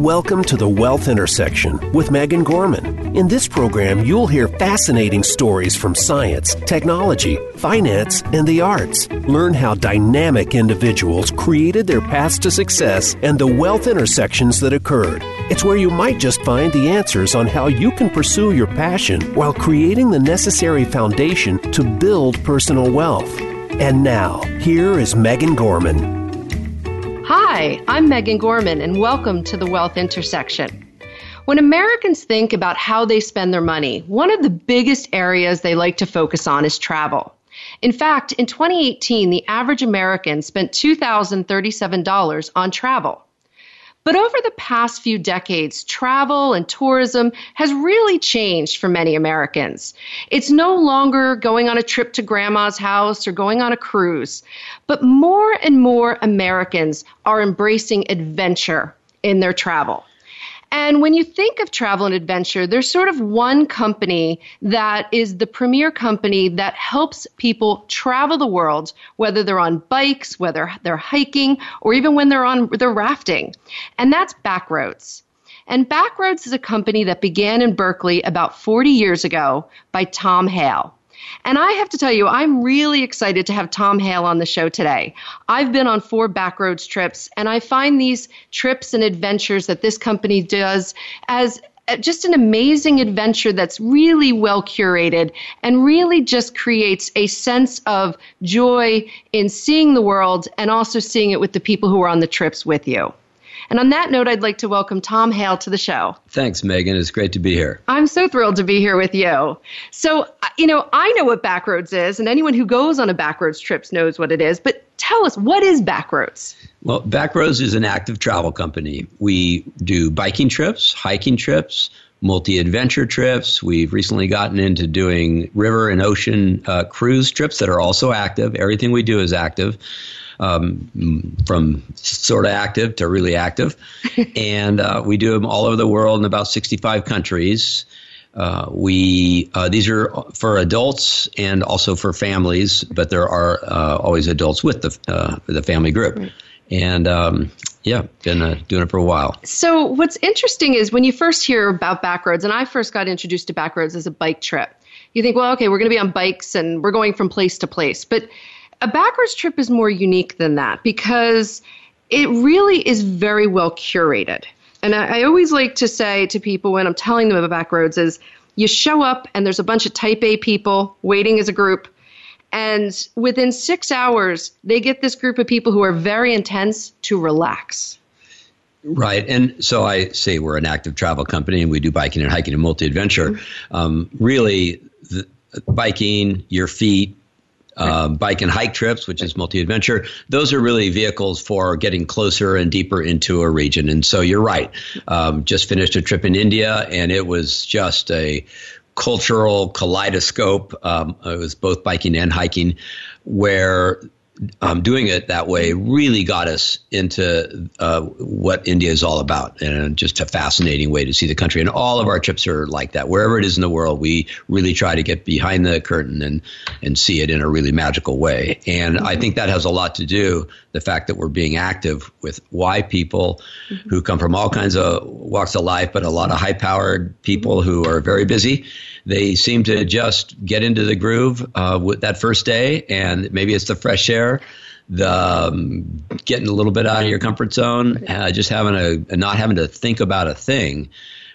Welcome to the Wealth Intersection with Megan Gorman. In this program, you'll hear fascinating stories from science, technology, finance, and the arts. Learn how dynamic individuals created their paths to success and the wealth intersections that occurred. It's where you might just find the answers on how you can pursue your passion while creating the necessary foundation to build personal wealth. And now, here is Megan Gorman. Hi, I'm Megan Gorman, and welcome to the Wealth Intersection. When Americans think about how they spend their money, one of the biggest areas they like to focus on is travel. In fact, in 2018, the average American spent $2,037 on travel. But over the past few decades, travel and tourism has really changed for many Americans. It's no longer going on a trip to grandma's house or going on a cruise, but more and more Americans are embracing adventure in their travel. And when you think of travel and adventure, there's sort of one company that is the premier company that helps people travel the world, whether they're on bikes, whether they're hiking, or even when they're on they're rafting. And that's Backroads. And Backroads is a company that began in Berkeley about 40 years ago by Tom Hale. And I have to tell you, I'm really excited to have Tom Hale on the show today. I've been on four backroads trips, and I find these trips and adventures that this company does as uh, just an amazing adventure that's really well curated and really just creates a sense of joy in seeing the world and also seeing it with the people who are on the trips with you. And on that note, I'd like to welcome Tom Hale to the show. Thanks, Megan. It's great to be here. I'm so thrilled to be here with you. So, you know, I know what Backroads is, and anyone who goes on a Backroads trip knows what it is. But tell us, what is Backroads? Well, Backroads is an active travel company. We do biking trips, hiking trips, multi adventure trips. We've recently gotten into doing river and ocean uh, cruise trips that are also active. Everything we do is active um, from sort of active to really active. and uh, we do them all over the world in about 65 countries. Uh, we uh, these are for adults and also for families, but there are uh, always adults with the uh, the family group. Right. And um, yeah, been uh, doing it for a while. So what's interesting is when you first hear about Backroads, and I first got introduced to Backroads as a bike trip. You think, well, okay, we're going to be on bikes and we're going from place to place, but a backroads trip is more unique than that because it really is very well curated. And I, I always like to say to people when I'm telling them about backroads is you show up and there's a bunch of type A people waiting as a group. And within six hours, they get this group of people who are very intense to relax. Right. And so I say we're an active travel company and we do biking and hiking and multi adventure. Mm-hmm. Um, really, the, biking, your feet, um, bike and hike trips, which is multi adventure. Those are really vehicles for getting closer and deeper into a region. And so you're right. Um, just finished a trip in India, and it was just a cultural kaleidoscope. Um, it was both biking and hiking, where um, doing it that way really got us into uh, what India is all about, and just a fascinating way to see the country. And all of our trips are like that. Wherever it is in the world, we really try to get behind the curtain and and see it in a really magical way. And. I think that has a lot to do the fact that we're being active with why people mm-hmm. who come from all kinds of walks of life, but a lot of high powered people who are very busy they seem to just get into the groove uh, with that first day, and maybe it's the fresh air, the um, getting a little bit out of your comfort zone, uh, just having a not having to think about a thing.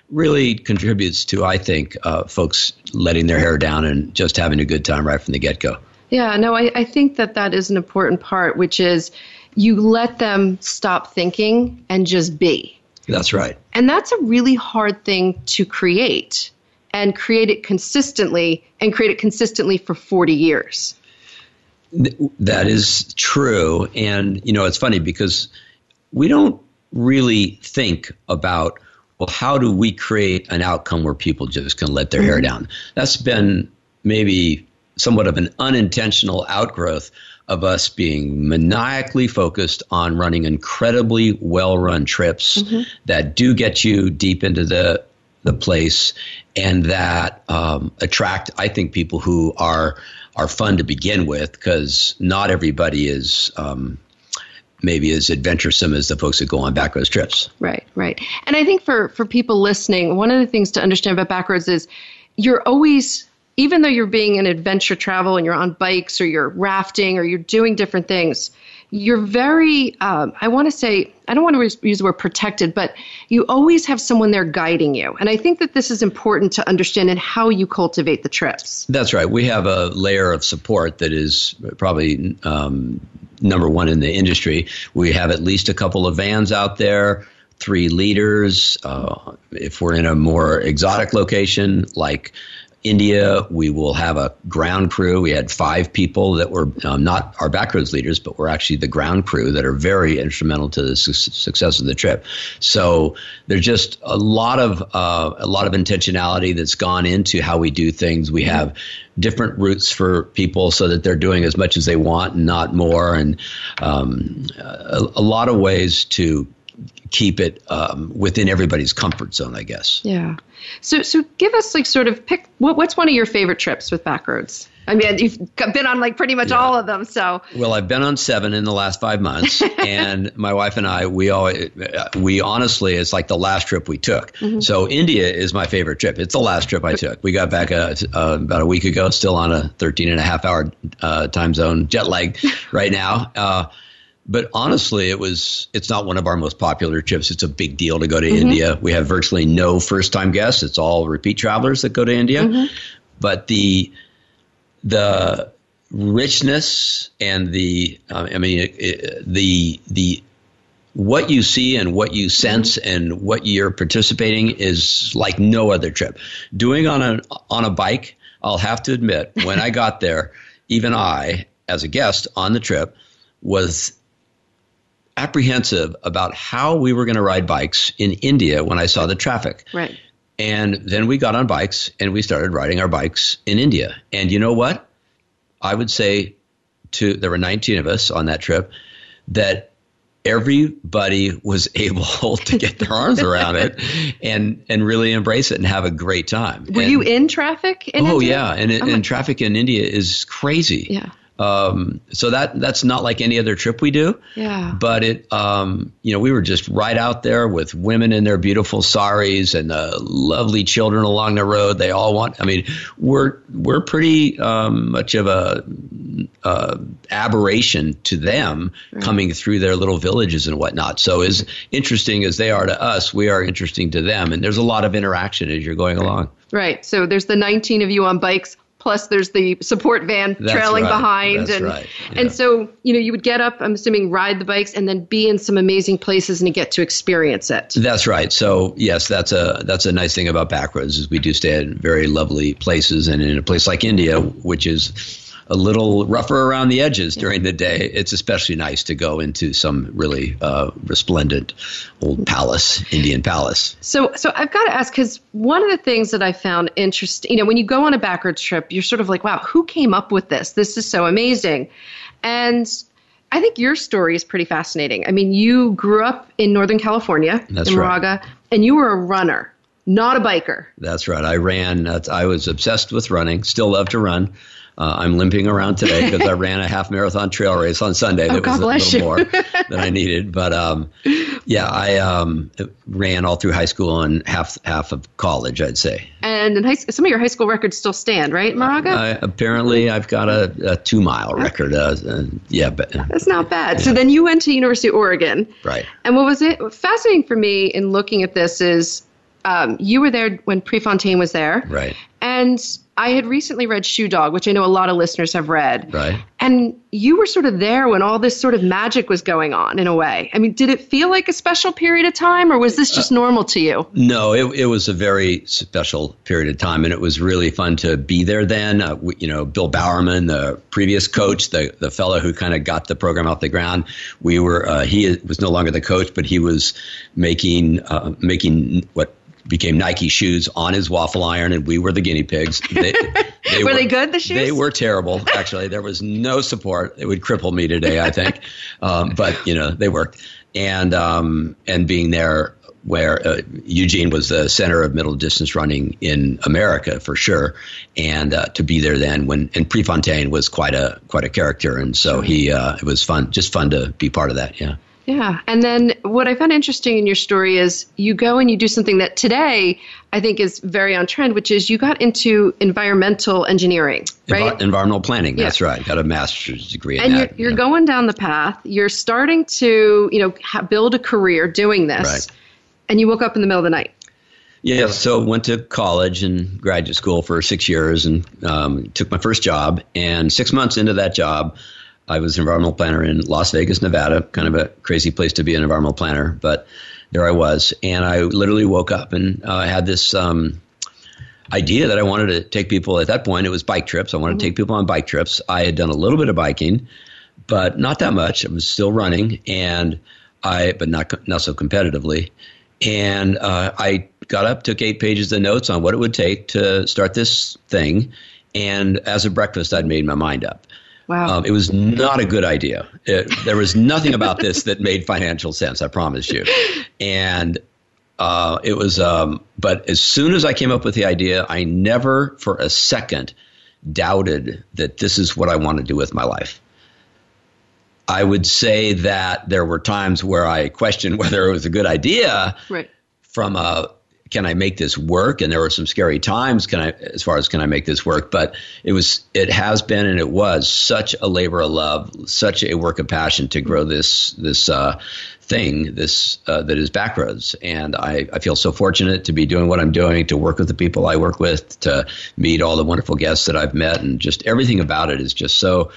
Really contributes to, I think, uh, folks letting their hair down and just having a good time right from the get go. Yeah, no, I, I think that that is an important part, which is you let them stop thinking and just be. That's right. And that's a really hard thing to create and create it consistently and create it consistently for 40 years. That is true. And, you know, it's funny because we don't really think about, well, how do we create an outcome where people just can let their mm-hmm. hair down? That's been maybe somewhat of an unintentional outgrowth of us being maniacally focused on running incredibly well run trips mm-hmm. that do get you deep into the the place and that um, attract, I think, people who are are fun to begin with because not everybody is um, maybe as adventuresome as the folks that go on backroads trips. Right, right. And I think for for people listening, one of the things to understand about backroads is you're always even though you're being an adventure travel and you're on bikes or you're rafting or you're doing different things, you're very, um, I want to say, I don't want to use the word protected, but you always have someone there guiding you. And I think that this is important to understand in how you cultivate the trips. That's right. We have a layer of support that is probably um, number one in the industry. We have at least a couple of vans out there three leaders. Uh, if we're in a more exotic location like India, we will have a ground crew. We had five people that were um, not our backroads leaders, but were actually the ground crew that are very instrumental to the su- success of the trip. So there's just a lot of uh, a lot of intentionality that's gone into how we do things. We have different routes for people so that they're doing as much as they want and not more, and um, a, a lot of ways to keep it um, within everybody's comfort zone, I guess. Yeah. So, so give us like sort of pick what, what's one of your favorite trips with Backroads? I mean, you've been on like pretty much yeah. all of them. So, well, I've been on seven in the last five months, and my wife and I, we all, we honestly, it's like the last trip we took. Mm-hmm. So, India is my favorite trip. It's the last trip I took. We got back uh, uh, about a week ago, still on a 13 and a half hour uh, time zone jet lag right now. Uh, but honestly, it was it's not one of our most popular trips. It's a big deal to go to mm-hmm. India. We have virtually no first time guests. It's all repeat travelers that go to India. Mm-hmm. But the the richness and the uh, I mean it, it, the the what you see and what you sense mm-hmm. and what you're participating is like no other trip. Doing on a on a bike, I'll have to admit, when I got there, even I, as a guest on the trip, was apprehensive about how we were going to ride bikes in India when I saw the traffic. Right. And then we got on bikes and we started riding our bikes in India. And you know what? I would say to there were 19 of us on that trip that everybody was able to get their arms around it and and really embrace it and have a great time. Were and, you in traffic in oh, India? yeah, and, oh and traffic in India is crazy. Yeah. Um, so that that's not like any other trip we do. Yeah. But it, um, you know, we were just right out there with women in their beautiful saris and the lovely children along the road. They all want. I mean, we're we're pretty um, much of a uh, aberration to them right. coming through their little villages and whatnot. So as interesting as they are to us, we are interesting to them, and there's a lot of interaction as you're going along. Right. So there's the 19 of you on bikes plus there's the support van That's trailing right. behind That's and right. yeah. and so you know you would get up i'm assuming ride the bikes and then be in some amazing places and get to experience it that's right so yes that's a that's a nice thing about backroads is we do stay at very lovely places and in a place like india which is a little rougher around the edges during the day, it's especially nice to go into some really uh, resplendent old palace, Indian palace. So, so I've got to ask because one of the things that I found interesting, you know, when you go on a Backroads trip, you're sort of like, wow, who came up with this? This is so amazing, and I think your story is pretty fascinating. I mean, you grew up in Northern California, That's in right. Moraga, and you were a runner, not a biker. That's right. I ran. I was obsessed with running. Still love to run. Uh, I'm limping around today because I ran a half marathon trail race on Sunday. That oh, was a little more than I needed. But um, yeah, I um, ran all through high school and half half of college, I'd say. And in high, some of your high school records still stand, right, Moraga? Uh, apparently, I've got a, a two mile record. Uh, uh, yeah, but that's not bad. Yeah. So then you went to University of Oregon, right? And what was it fascinating for me in looking at this is um, you were there when Prefontaine was there, right? And I had recently read Shoe Dog, which I know a lot of listeners have read. Right. And you were sort of there when all this sort of magic was going on in a way. I mean, did it feel like a special period of time or was this just uh, normal to you? No, it, it was a very special period of time and it was really fun to be there then. Uh, we, you know, Bill Bowerman, the previous coach, the, the fellow who kind of got the program off the ground, we were, uh, he was no longer the coach, but he was making, uh, making what became Nike shoes on his waffle iron, and we were the guinea pigs. They, they were, were, they good? The shoes? They were terrible. Actually, there was no support. It would cripple me today, I think. um, but you know, they worked, and um, and being there where uh, Eugene was the center of middle distance running in America for sure, and uh, to be there then when and Prefontaine was quite a quite a character, and so he uh, it was fun, just fun to be part of that. Yeah. Yeah. And then what I found interesting in your story is you go and you do something that today I think is very on trend, which is you got into environmental engineering, right? Envi- environmental planning. Yeah. That's right. Got a master's degree. and that, you're, you're yeah. going down the path. You're starting to, you know, ha- build a career doing this. Right. And you woke up in the middle of the night. Yeah, so went to college and graduate school for six years and um, took my first job. And six months into that job, I was an environmental planner in Las Vegas, Nevada, kind of a crazy place to be an environmental planner, but there I was. And I literally woke up and uh, had this um, idea that I wanted to take people at that point. It was bike trips. I wanted mm-hmm. to take people on bike trips. I had done a little bit of biking, but not that much. I was still running, and I, but not not so competitively. And uh, I got up, took eight pages of notes on what it would take to start this thing. And as a breakfast, I'd made my mind up. Wow. Um, it was not a good idea. It, there was nothing about this that made financial sense, I promise you. And uh, it was, um, but as soon as I came up with the idea, I never for a second doubted that this is what I want to do with my life. I would say that there were times where I questioned whether it was a good idea right. from a can I make this work? And there were some scary times. Can I, as far as can I make this work? But it was, it has been, and it was such a labor of love, such a work of passion to grow this this uh, thing, this uh, that is Backroads. And I, I feel so fortunate to be doing what I'm doing, to work with the people I work with, to meet all the wonderful guests that I've met, and just everything about it is just so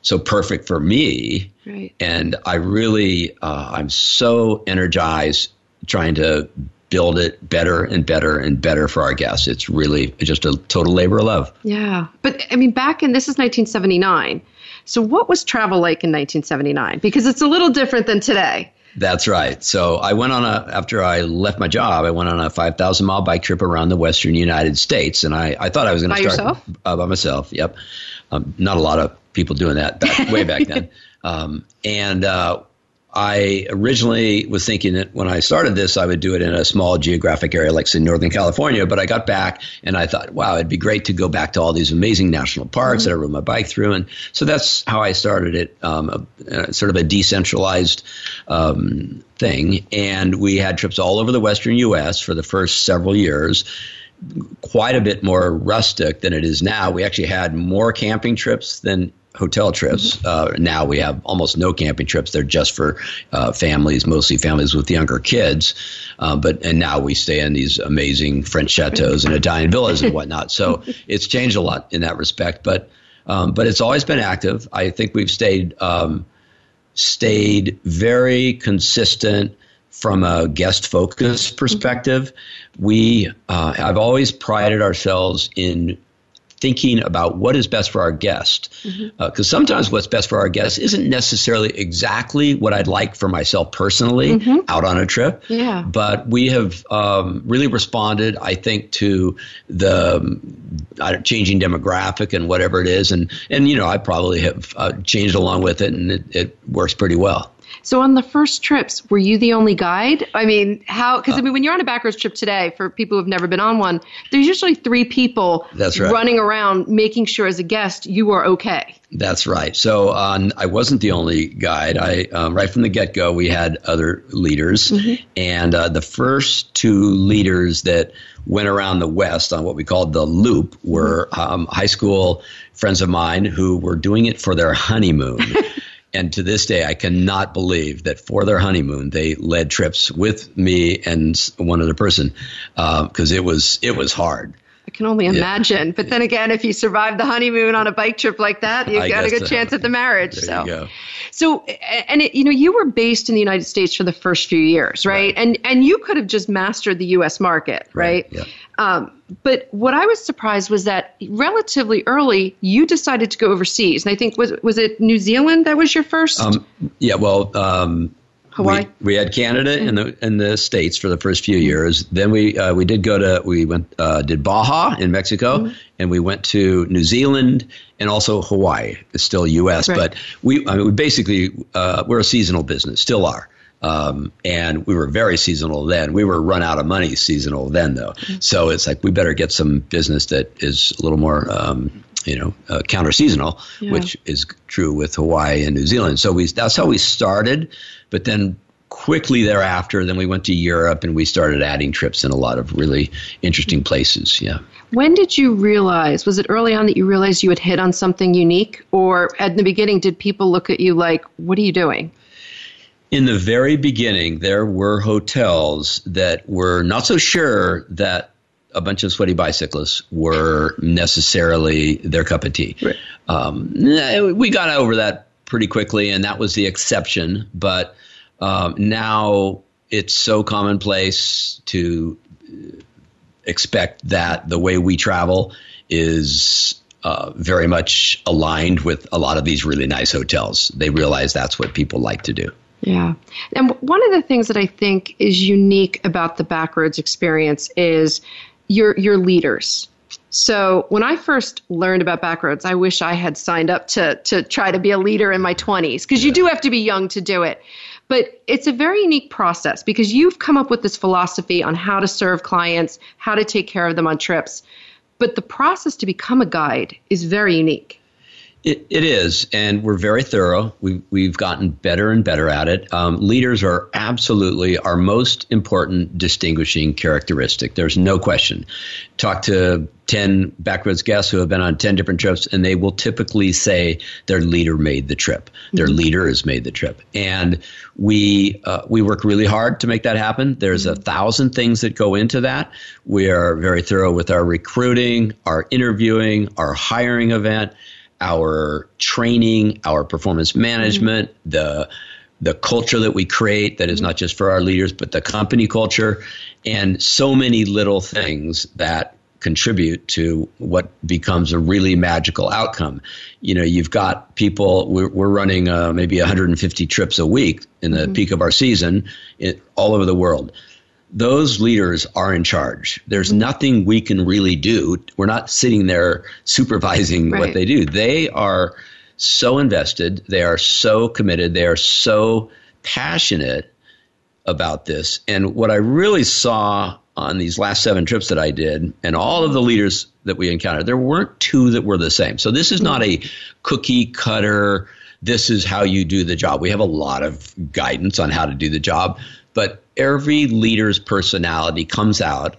so perfect for me. Right. And I really, uh, I'm so energized trying to build it better and better and better for our guests. It's really just a total labor of love. Yeah. But I mean, back in this is 1979. So what was travel like in 1979? Because it's a little different than today. That's right. So I went on a after I left my job, I went on a five thousand mile bike trip around the western United States, and I, I thought I was going to start uh, by myself. Yep, um, not a lot of people doing that back, way back then. Um, and uh, I originally was thinking that when I started this, I would do it in a small geographic area like, say, Northern California. But I got back and I thought, wow, it'd be great to go back to all these amazing national parks mm-hmm. that I rode my bike through. And so that's how I started it, um, a, a, sort of a decentralized um, thing. And we had trips all over the Western U.S. for the first several years quite a bit more rustic than it is now. We actually had more camping trips than hotel trips. Uh, now we have almost no camping trips. They're just for uh, families, mostly families with younger kids. Uh, but and now we stay in these amazing French chateaus and Italian villas and whatnot. So it's changed a lot in that respect. But um, but it's always been active. I think we've stayed um, stayed very consistent from a guest focus perspective. We uh, I've always prided ourselves in thinking about what is best for our guest. Because mm-hmm. uh, sometimes what's best for our guest isn't necessarily exactly what I'd like for myself personally mm-hmm. out on a trip. Yeah. But we have um, really responded, I think, to the um, changing demographic and whatever it is. And, and you know, I probably have uh, changed along with it, and it, it works pretty well. So on the first trips, were you the only guide? I mean, how? Because I mean, when you're on a Backroads trip today, for people who've never been on one, there's usually three people That's right. running around making sure as a guest you are okay. That's right. So um, I wasn't the only guide. I um, right from the get go we had other leaders, mm-hmm. and uh, the first two leaders that went around the West on what we called the loop were mm-hmm. um, high school friends of mine who were doing it for their honeymoon. And to this day, I cannot believe that for their honeymoon they led trips with me and one other person because uh, it was it was hard. I can only imagine. Yeah. But then again, if you survive the honeymoon on a bike trip like that, you've got a good so. chance at the marriage. There so, you go. so, and it, you know, you were based in the United States for the first few years, right? right. And and you could have just mastered the U.S. market, right? right. Yeah. Um, but what I was surprised was that relatively early you decided to go overseas, and I think was was it New Zealand that was your first? Um, yeah, well, um, Hawaii. We, we, had Canada in the in the states for the first few years. Then we uh, we did go to we went uh, did Baja in Mexico, mm-hmm. and we went to New Zealand and also Hawaii. It's still U.S., right. but we I mean, we basically uh, we're a seasonal business, still are. Um, and we were very seasonal then. We were run out of money seasonal then, though. Mm-hmm. So it's like we better get some business that is a little more, um, you know, uh, counter seasonal, yeah. which is true with Hawaii and New Zealand. So we that's how we started. But then quickly thereafter, then we went to Europe and we started adding trips in a lot of really interesting places. Yeah. When did you realize? Was it early on that you realized you had hit on something unique, or at the beginning, did people look at you like, "What are you doing"? In the very beginning, there were hotels that were not so sure that a bunch of sweaty bicyclists were necessarily their cup of tea. Right. Um, we got over that pretty quickly, and that was the exception. But um, now it's so commonplace to expect that the way we travel is uh, very much aligned with a lot of these really nice hotels. They realize that's what people like to do. Yeah. And one of the things that I think is unique about the Backroads experience is your your leaders. So when I first learned about Backroads, I wish I had signed up to to try to be a leader in my 20s because you do have to be young to do it. But it's a very unique process because you've come up with this philosophy on how to serve clients, how to take care of them on trips. But the process to become a guide is very unique. It, it is, and we're very thorough. We've, we've gotten better and better at it. Um, leaders are absolutely our most important distinguishing characteristic. There's no question. Talk to 10 Backroads guests who have been on 10 different trips, and they will typically say their leader made the trip. Their mm-hmm. leader has made the trip. And we, uh, we work really hard to make that happen. There's mm-hmm. a thousand things that go into that. We are very thorough with our recruiting, our interviewing, our hiring event our training, our performance management, mm-hmm. the the culture that we create that is not just for our leaders, but the company culture, and so many little things that contribute to what becomes a really magical outcome. You know, you've got people, we're, we're running uh, maybe 150 trips a week in the mm-hmm. peak of our season in, all over the world those leaders are in charge. There's nothing we can really do. We're not sitting there supervising right. what they do. They are so invested, they are so committed, they are so passionate about this. And what I really saw on these last seven trips that I did, and all of the leaders that we encountered, there weren't two that were the same. So this is not a cookie cutter. This is how you do the job. We have a lot of guidance on how to do the job, but every leader's personality comes out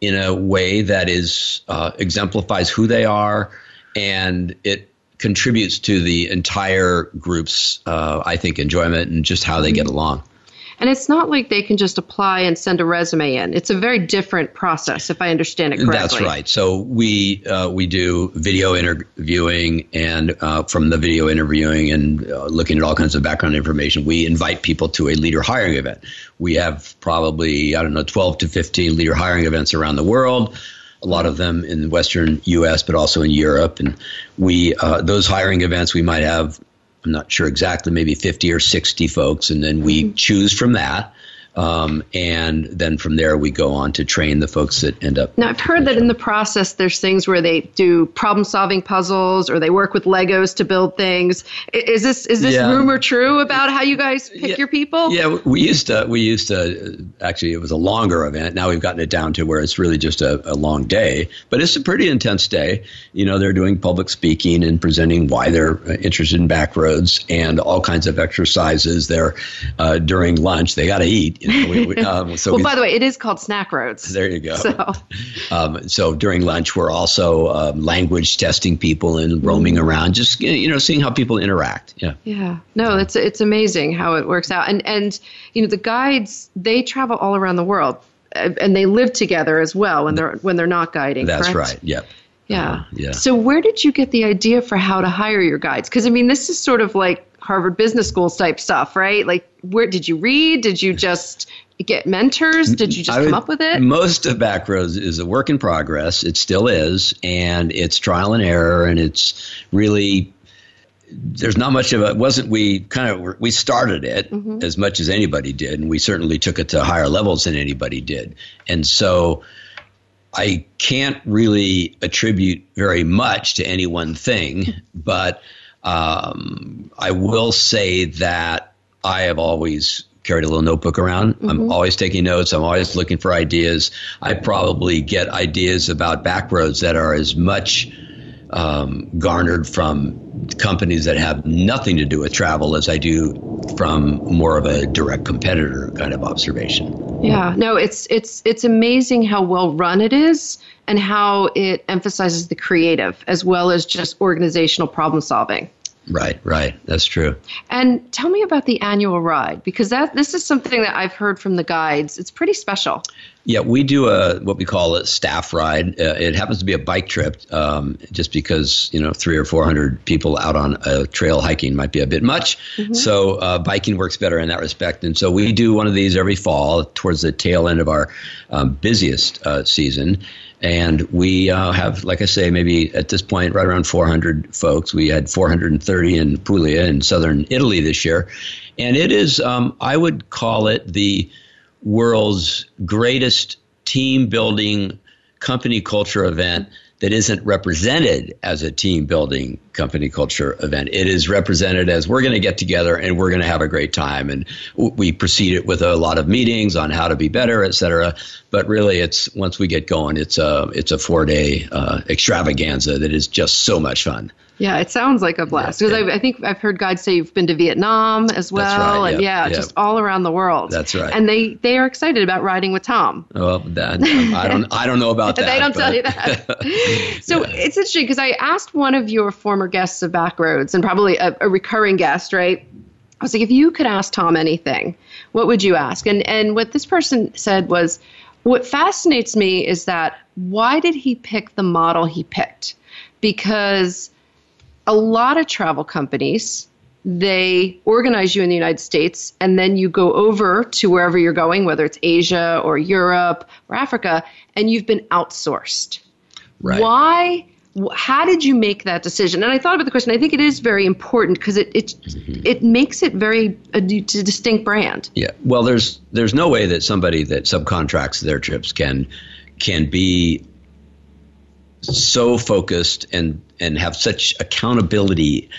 in a way that is uh, exemplifies who they are and it contributes to the entire group's uh, i think enjoyment and just how they get mm-hmm. along and it's not like they can just apply and send a resume in. It's a very different process, if I understand it correctly. That's right. So we uh, we do video interviewing, and uh, from the video interviewing and uh, looking at all kinds of background information, we invite people to a leader hiring event. We have probably I don't know 12 to 15 leader hiring events around the world a lot of them in the Western U.S., but also in Europe. And we uh, those hiring events, we might have I'm not sure exactly, maybe 50 or 60 folks, and then we mm-hmm. choose from that. Um, and then from there, we go on to train the folks that end up. Now, I've heard that in the process, there's things where they do problem-solving puzzles, or they work with Legos to build things. Is this is this yeah. rumor true about how you guys pick yeah. your people? Yeah, we used to. We used to. Actually, it was a longer event. Now we've gotten it down to where it's really just a, a long day, but it's a pretty intense day. You know, they're doing public speaking and presenting why they're interested in back roads and all kinds of exercises. They're uh, during lunch. They got to eat you know, we, we, um, so well, we, by the way, it is called Snack Roads. There you go. So, um, so during lunch, we're also um, language testing people and roaming mm-hmm. around, just you know, seeing how people interact. Yeah. Yeah. No, it's it's amazing how it works out, and and you know, the guides they travel all around the world, and they live together as well when they're when they're not guiding. That's correct? right. Yep. Yeah. Uh, yeah. So where did you get the idea for how to hire your guides? Because I mean, this is sort of like Harvard Business School type stuff, right? Like, where did you read? Did you just get mentors? Did you just would, come up with it? Most of Backroads is a work in progress. It still is, and it's trial and error, and it's really there's not much of it. Wasn't we kind of we started it mm-hmm. as much as anybody did, and we certainly took it to higher levels than anybody did, and so. I can't really attribute very much to any one thing, but um, I will say that I have always carried a little notebook around. Mm-hmm. I'm always taking notes. I'm always looking for ideas. I probably get ideas about back roads that are as much um, garnered from companies that have nothing to do with travel as I do from more of a direct competitor kind of observation. Yeah, no, it's it's it's amazing how well run it is and how it emphasizes the creative as well as just organizational problem solving. Right, right. That's true. And tell me about the annual ride because that this is something that I've heard from the guides. It's pretty special. Yeah, we do a what we call a staff ride. Uh, it happens to be a bike trip, um, just because you know three or four hundred people out on a trail hiking might be a bit much. Mm-hmm. So uh, biking works better in that respect. And so we do one of these every fall towards the tail end of our um, busiest uh, season. And we uh, have, like I say, maybe at this point, right around 400 folks. We had 430 in Puglia in southern Italy this year. And it is, um, I would call it the world's greatest team building company culture event that isn't represented as a team building company culture event. It is represented as we're going to get together and we're going to have a great time. And we proceed it with a lot of meetings on how to be better, et cetera. But really, it's once we get going, it's a it's a four day uh, extravaganza that is just so much fun. Yeah, it sounds like a blast because yeah, yeah. I, I, think I've heard guides say you've been to Vietnam as well, right, and yeah, yeah, just all around the world. That's right. And they they are excited about riding with Tom. Well, that, I don't I don't know about that. they don't but. tell you that. so it's interesting because I asked one of your former guests of Backroads and probably a, a recurring guest, right? I was like, if you could ask Tom anything, what would you ask? And and what this person said was, what fascinates me is that why did he pick the model he picked? Because a lot of travel companies they organize you in the United States and then you go over to wherever you're going, whether it's Asia or Europe or Africa, and you've been outsourced. Right. Why? How did you make that decision? And I thought about the question. I think it is very important because it it, mm-hmm. it makes it very a, a distinct brand. Yeah. Well, there's there's no way that somebody that subcontracts their trips can can be so focused and and have such accountability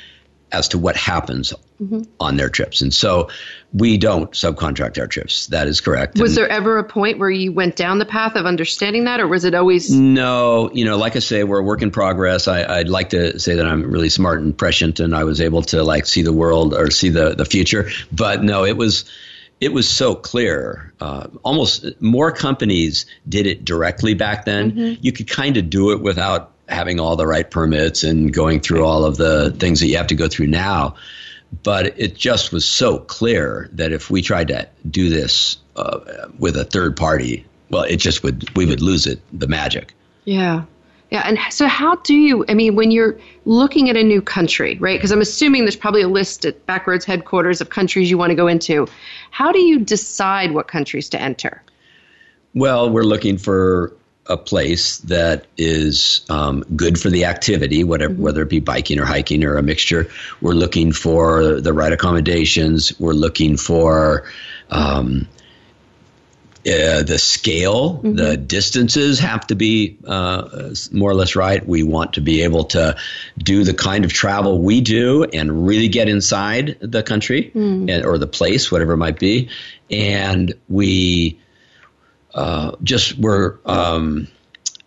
as to what happens mm-hmm. on their trips. And so we don't subcontract our trips. That is correct. Was and there ever a point where you went down the path of understanding that, or was it always? No, you know, like I say, we're a work in progress. I, would like to say that I'm really smart and prescient, and I was able to like see the world or see the the future. But no, it was it was so clear. Uh, almost more companies did it directly back then. Mm-hmm. You could kind of do it without having all the right permits and going through all of the things that you have to go through now. But it just was so clear that if we tried to do this uh, with a third party, well, it just would we would lose it the magic. Yeah. Yeah, and so how do you? I mean, when you're looking at a new country, right? Because I'm assuming there's probably a list at Backroads headquarters of countries you want to go into. How do you decide what countries to enter? Well, we're looking for a place that is um, good for the activity, whatever, mm-hmm. whether it be biking or hiking or a mixture. We're looking for the right accommodations. We're looking for um, uh, the scale, mm-hmm. the distances have to be uh, more or less right. We want to be able to do the kind of travel we do and really get inside the country mm. and, or the place, whatever it might be. And we uh, just were. Um,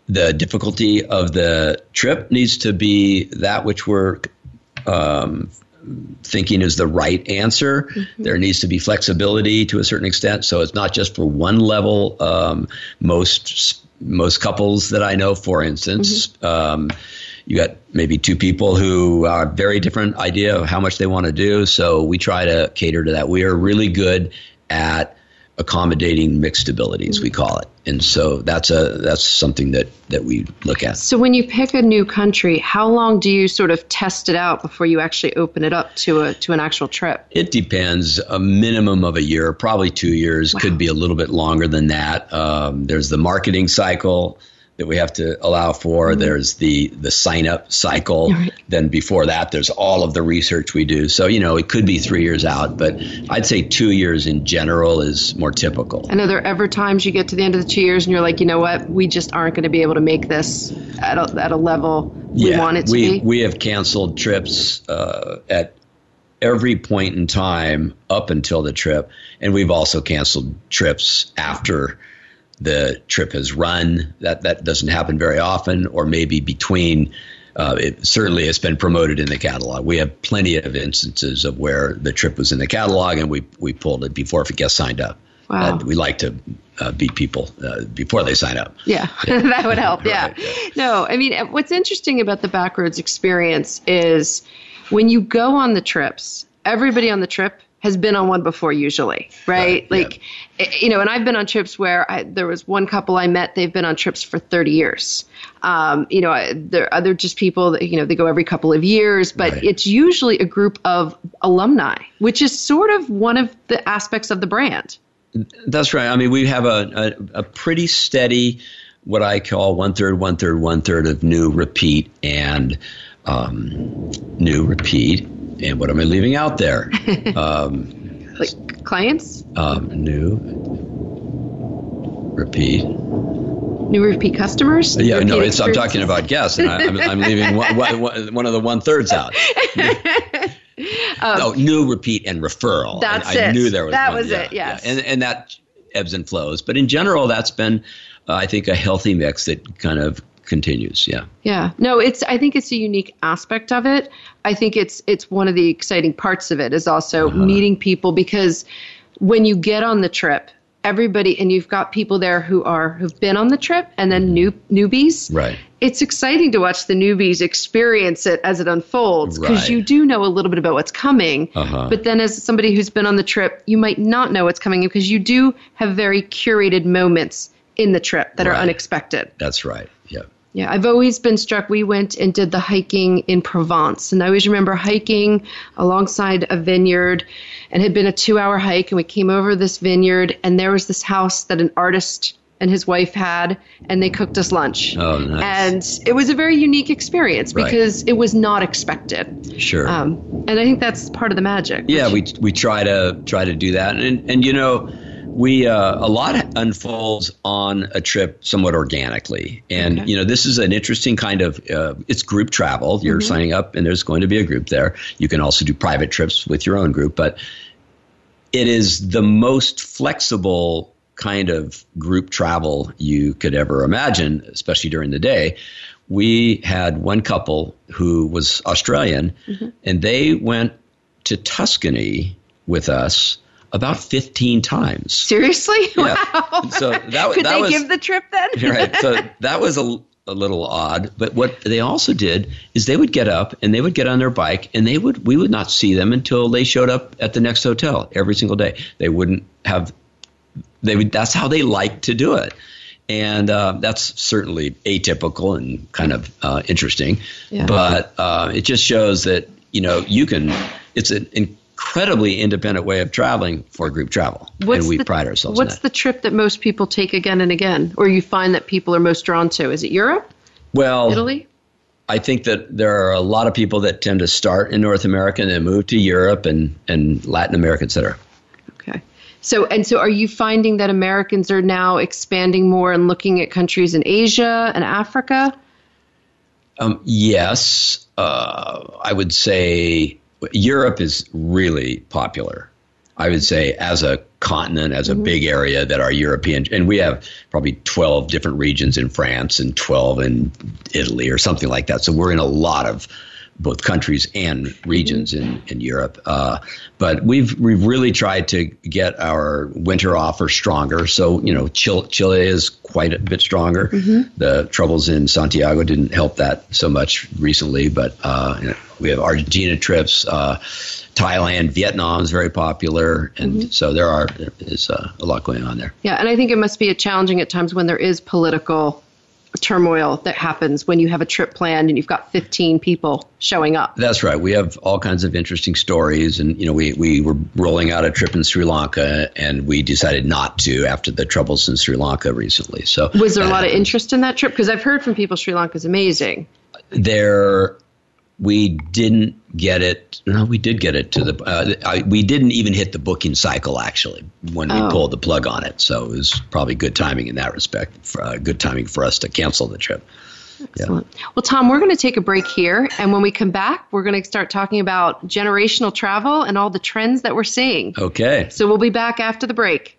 the difficulty of the trip needs to be that which we're um, thinking is the right answer. Mm-hmm. There needs to be flexibility to a certain extent, so it's not just for one level. Um, most most couples that I know, for instance. Mm-hmm. Um, you got maybe two people who are very different idea of how much they want to do. So we try to cater to that. We are really good at accommodating mixed abilities, we call it. And so that's a that's something that that we look at. So when you pick a new country, how long do you sort of test it out before you actually open it up to a to an actual trip? It depends. A minimum of a year, probably two years, wow. could be a little bit longer than that. Um, there's the marketing cycle that we have to allow for. Mm-hmm. There's the the sign up cycle. Right. Then before that, there's all of the research we do. So you know, it could be three years out, but I'd say two years in general is more typical. And are there ever times you get to the end of the two years and you're like, you know what, we just aren't going to be able to make this at a, at a level we yeah, want it to we, be? We have canceled trips uh, at every point in time up until the trip, and we've also canceled trips after the trip has run. That that doesn't happen very often, or maybe between. Uh, it certainly has been promoted in the catalog. We have plenty of instances of where the trip was in the catalog and we we pulled it before if a guest signed up. Wow. Uh, we like to uh, beat people uh, before they sign up. Yeah, yeah. that would help. Yeah. Right, yeah. No, I mean, what's interesting about the Backroads experience is when you go on the trips, everybody on the trip has been on one before usually right, Right, like eh, you know and i've been on trips where I, there was one couple i met they've been on trips for 30 years um, you know I- there are other just people that you know they go every couple of years but Right. it's usually a group of alumni which is sort of one of the aspects of the brand That's right. I mean, we have a, a, a pretty steady, what I call one third, one third, one third of new repeat and um, new repeat. And what am I leaving out there? um, like clients um, new repeat. new repeat customers Yeah, no, it's, I'm talking about guests, and I, I'm, I'm leaving one, one, one of the one thirds out. no, new repeat and referral. Um, That's I, I it. knew there was That one, was yeah, it, yes. yeah. And and that ebbs and flows, but in general, that's been, uh, I think, a healthy mix that kind of continues. Yeah. Yeah. No, it's I think it's a unique aspect of it. I think it's it's one of the exciting parts of it is also Uh-huh. meeting people because when you get on the trip, everybody and you've got people there who are who've been on the trip and then new newbies. Right. It's exciting to watch the newbies experience it as it unfolds because Right. you do know a little bit about what's coming. Uh-huh. But then as somebody who's been on the trip, you might not know what's coming because you do have very curated moments in the trip that are unexpected. That's right. Yeah. Yeah, I've always been struck. We went and did the hiking in Provence, and I always remember hiking alongside a vineyard, and it had been a two-hour hike, and we came over this vineyard, and there was this house that an artist and his wife had, and they cooked us lunch. Oh, nice. And it was a very unique experience Right. because it was not expected. Sure. Um, and I think that's part of the magic. Yeah, we we try to try to do that, and and you know, we uh, a lot unfolds on a trip somewhat organically, and Okay. you know, this is an interesting kind of uh, it's group travel. You're signing up, and there's going to be a group there. You can also do private trips with your own group, but it is the most flexible kind of group travel you could ever imagine, especially during the day. We had one couple who was Australian, and they went to Tuscany with us about 15 times. Seriously? Yeah. Wow. So that- Could that they was- give the trip then? right. So that was a, a little odd. But what they also did is they would get up and they would get on their bike and they would we would not see them until they showed up at the next hotel every single day. They wouldn't have they would that's how they like to do it. And uh, that's certainly atypical and kind of uh, interesting, Yeah. but uh, it just shows that you know you can. It's an incredibly independent way of traveling for group travel, and we the, pride ourselves. What's the trip that most people take again and again, or you find that people are most drawn to? Is it Europe, well, Italy? I think that there are a lot of people that tend to start in North America and then move to Europe and, and Latin America, et cetera. Okay. So and so, are you finding that Americans are now expanding more and looking at countries in Asia and Africa? Um, yes, uh, I would say Europe is really popular. I would say as a continent, as a mm-hmm. big area that our European, and we have probably 12 different regions in France and 12 in Italy or something like that. So we're in a lot of both countries and regions in, in Europe. Uh, but we've we've really tried to get our winter offer stronger. So you know, Chile, Chile is quite a bit stronger. The troubles in Santiago didn't help that so much recently, but uh, you know, we have Argentina trips. Uh, Thailand, Vietnam is very popular, and so there are there is uh, a lot going on there. Yeah, and I think it must be a challenging at times when there is political turmoil that happens when you have a trip planned and you've got 15 people showing up. That's right. We have all kinds of interesting stories, and you know, we we were rolling out a trip in Sri Lanka, and we decided not to after the troubles in Sri Lanka recently. So Was there a lot of uh, interest in that trip? Because I've heard from people Sri Lanka is amazing. there? We didn't get it. No, we did get it to the. Uh, I, we didn't even hit the booking cycle actually when we Oh. pulled the plug on it. So it was probably good timing in that respect. For, uh, good timing for us to cancel the trip. Excellent. Yeah. Well, Tom, we're going to take a break here. And when we come back, we're going to start talking about generational travel and all the trends that we're seeing. Okay. So we'll be back after the break.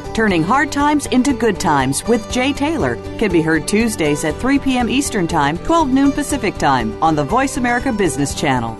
Turning Hard Times into Good Times with Jay Taylor can be heard Tuesdays at 3 p.m. Eastern Time, 12 noon Pacific Time on the Voice America Business Channel.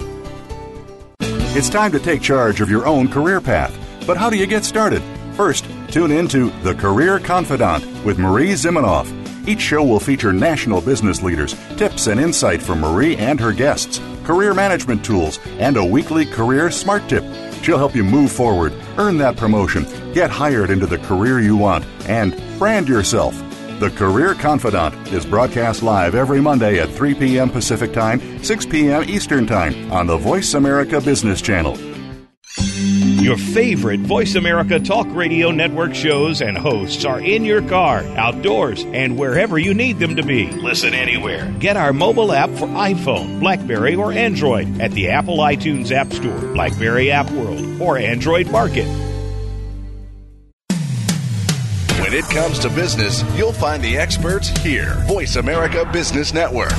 It's time to take charge of your own career path. But how do you get started? First, tune in to The Career Confidant with Marie Zimenoff. Each show will feature national business leaders, tips and insight from Marie and her guests, career management tools, and a weekly career smart tip She'll help you move forward, earn that promotion, get hired into the career you want, and brand yourself. The Career Confidant is broadcast live every Monday at 3 p.m. Pacific Time, 6 p.m. Eastern Time on the Voice America Business Channel. Your favorite Voice America Talk Radio Network shows and hosts are in your car, outdoors, and wherever you need them to be. Listen anywhere. Get our mobile app for iPhone, Blackberry, or Android at the Apple iTunes App Store, Blackberry App World, or Android Market. When it comes to business, you'll find the experts here. Voice America Business Network.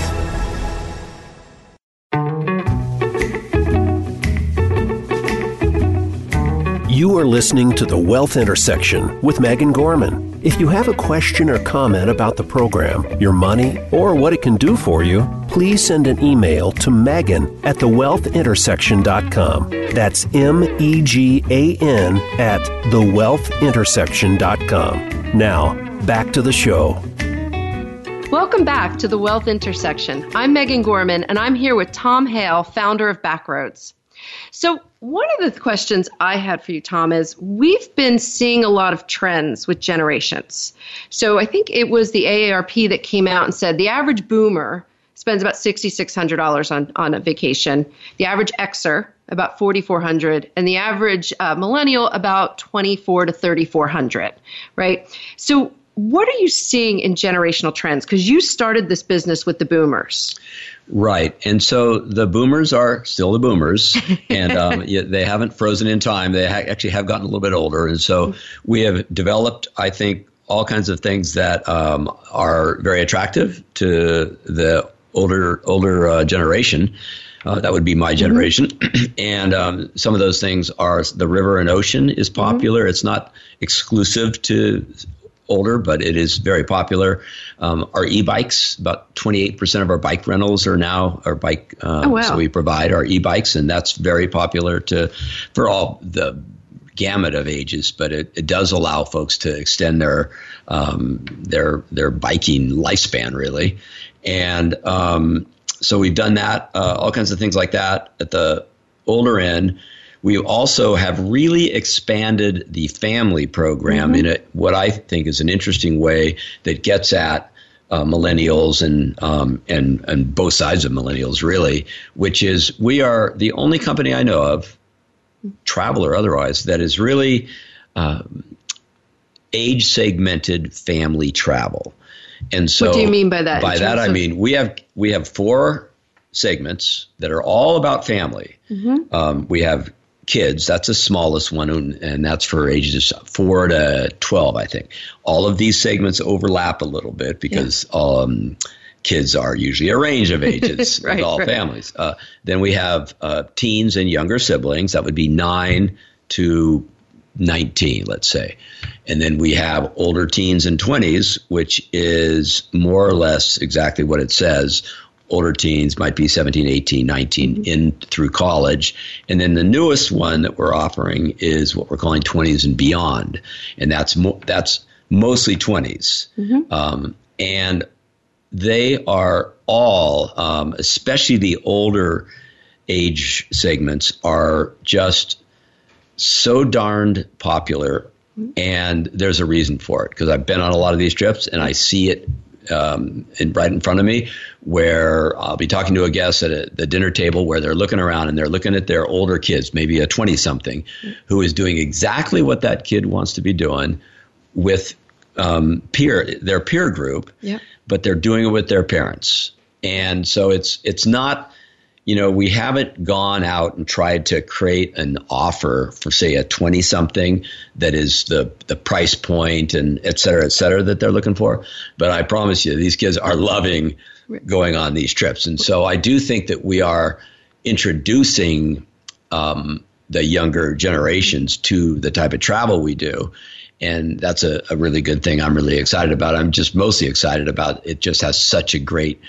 You are listening to The Wealth Intersection with Megan Gorman. If you have a question or comment about the program, your money, or what it can do for you, please send an email to Megan at thewealthintersection.com. That's M E G A N at thewealthintersection.com. Now, back to the show. Welcome back to the Wealth Intersection. I'm Megan Gorman, and I'm here with Tom Hale, founder of Backroads. So, one of the questions I had for you, Tom, is we've been seeing a lot of trends with generations. So, I think it was the AARP that came out and said the average boomer spends about $6,600 on, on a vacation, the average Xer about 4,400, and the average uh, millennial about 24 to 3,400, right? So, what are you seeing in generational trends? Because you started this business with the boomers. Right. And so the boomers are still the boomers, and um, they haven't frozen in time. They ha- actually have gotten a little bit older. And so we have developed, I think, all kinds of things that um, are very attractive to the older older uh, generation. Uh, that would be my mm-hmm. generation. Mm-hmm. and um, some of those things are the river and ocean is popular. Mm-hmm. It's not exclusive to older, but it is very popular. Um, our e-bikes, about 28% of our bike rentals are now our bike. Um, oh, wow. So we provide our e-bikes, and that's very popular to for all the gamut of ages. But it, it does allow folks to extend their um, their their biking lifespan, really. And um, so we've done that, uh, all kinds of things like that at the older end. We also have really expanded the family program mm-hmm. in a, what I think is an interesting way that gets at uh, millennials and um, and and both sides of millennials really, which is we are the only company I know of, travel or otherwise, that is really um, age segmented family travel. And so, what do you mean by that? By that, I mean we have we have four segments that are all about family. Mm-hmm. Um, we have kids. That's the smallest one, and that's for ages four to 12, I think. All of these segments overlap a little bit because yeah. um, kids are usually a range of ages right, with all right. families. Uh, then we have uh, teens and younger siblings. That would be nine to 19, let's say. And then we have older teens and 20s, which is more or less exactly what it says older teens might be 17 18 19 mm-hmm. in through college and then the newest one that we're offering is what we're calling 20s and beyond and that's mo- that's mostly 20s mm-hmm. um, and they are all um, especially the older age segments are just so darned popular, and there's a reason for it because I've been on a lot of these trips and I see it um, in, right in front of me where I'll be talking to a guest at a, the dinner table where they're looking around and they're looking at their older kids, maybe a 20 something, who is doing exactly what that kid wants to be doing with um, peer their peer group, Yeah. but they're doing it with their parents. And so it's it's not you know, we haven't gone out and tried to create an offer for, say, a 20 something that is the, the price point and et cetera, et cetera, that they're looking for. But I promise you, these kids are loving going on these trips. And so I do think that we are introducing um, the younger generations to the type of travel we do. And that's a, a really good thing. I'm really excited about. I'm just mostly excited about it. Just has such a great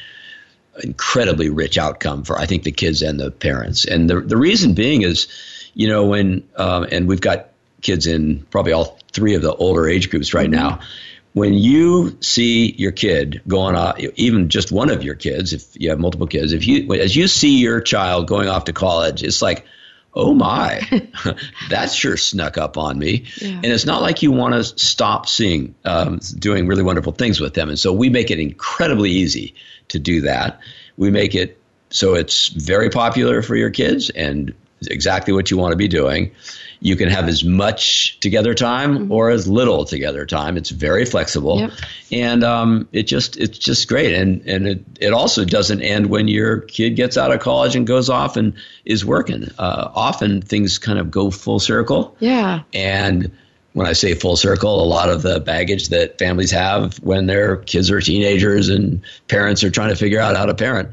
incredibly rich outcome for I think the kids and the parents. And the the reason being is, you know, when um, and we've got kids in probably all three of the older age groups right now. When you see your kid going off, even just one of your kids, if you have multiple kids, if you as you see your child going off to college, it's like, oh my, that sure snuck up on me. Yeah. And it's not like you want to stop seeing, um, doing really wonderful things with them. And so we make it incredibly easy to do that. We make it so it's very popular for your kids and exactly what you want to be doing. You can have as much together time or as little together time. It's very flexible, Yep. and um, it just it's just great. And and it, it also doesn't end when your kid gets out of college and goes off and is working. Uh, often things kind of go full circle. Yeah. And when I say full circle, a lot of the baggage that families have when their kids are teenagers and parents are trying to figure out how to parent,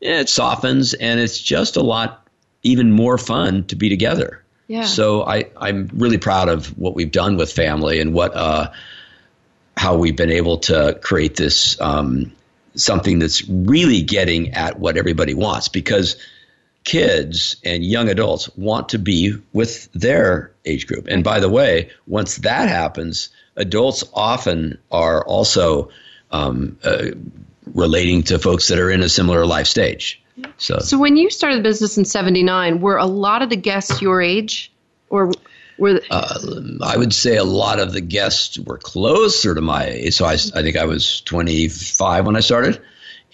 it softens and it's just a lot even more fun to be together. Yeah. So I, I'm really proud of what we've done with family and what uh, how we've been able to create this um, something that's really getting at what everybody wants because kids and young adults want to be with their age group. And by the way, once that happens, adults often are also um, uh, relating to folks that are in a similar life stage. So, So when you started the business in 79, were a lot of the guests your age or were the I would say a lot of the guests were closer to my age. So I, I think I was 25 when I started,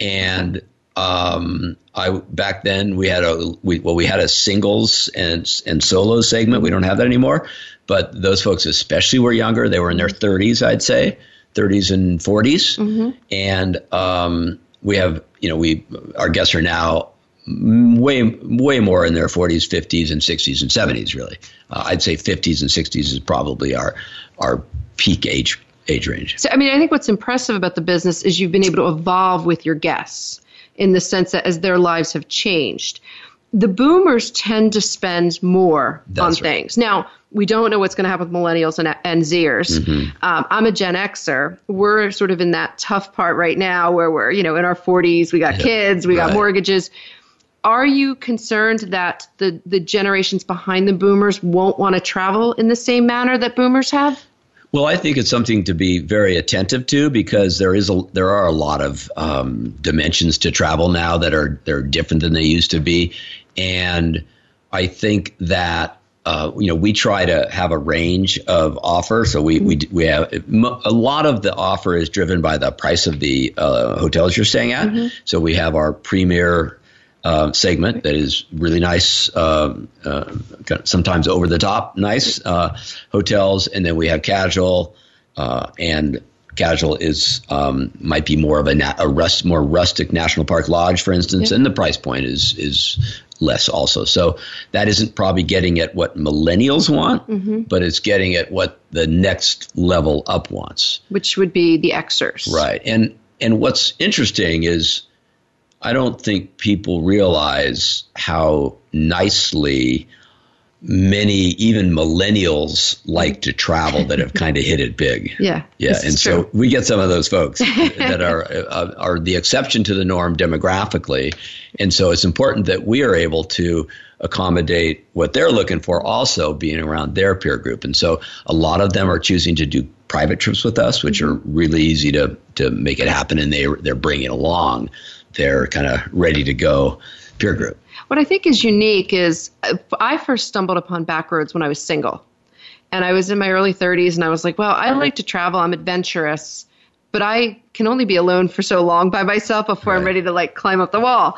and um, I back then we had a we, well we had a singles and and solo segment. We don't have that anymore, but those folks especially were younger. They were in their 30s, I'd say, 30s and 40s, and um, we have you know we our guests are now way way more in their 40s, 50s, and 60s and 70s. Really, uh, I'd say 50s and 60s is probably our our peak age age range. So, I mean, I think what's impressive about the business is you've been able to evolve with your guests in the sense that as their lives have changed. The boomers tend to spend more That's on right. things. Now, we don't know what's going to happen with millennials and, and Zers. Mm-hmm. Um, I'm a Gen Xer. We're sort of in that tough part right now where we're, you know, in our 40s, we got kids, we got mortgages. Are you concerned that the, the generations behind the boomers won't want to travel in the same manner that boomers have? Well, I think it's something to be very attentive to because there is a there are a lot of um, dimensions to travel now that are they're different than they used to be, and I think that uh, you know we try to have a range of offer. So we we we have a lot of the offer is driven by the price of the uh, hotels you're staying at. So we have our premier uh, segment that is really nice, um, uh, sometimes over the top nice uh, hotels, and then we have casual, uh, and casual is um, might be more of a, na- a rust, more rustic national park lodge, for instance, and the price point is is less also. So that isn't probably getting at what millennials want, but it's getting at what the next level up wants. Which would be the Xers. Right. And and what's interesting is I don't think people realize how nicely many even millennials like to travel that have kind of hit it big. Yeah, Yeah, and so true. we get some of those folks that are uh, are the exception to the norm demographically, and so it's important that we are able to accommodate what they're looking for, also being around their peer group. And so a lot of them are choosing to do private trips with us, which are really easy to to make it happen, and they they're bringing along their kind of ready to go peer group. What I think is unique is I first stumbled upon Backroads when I was single. And I was in my early 30s and I was like, well, I like to travel, I'm adventurous, but I can only be alone for so long by myself before right. I'm ready to like climb up the wall.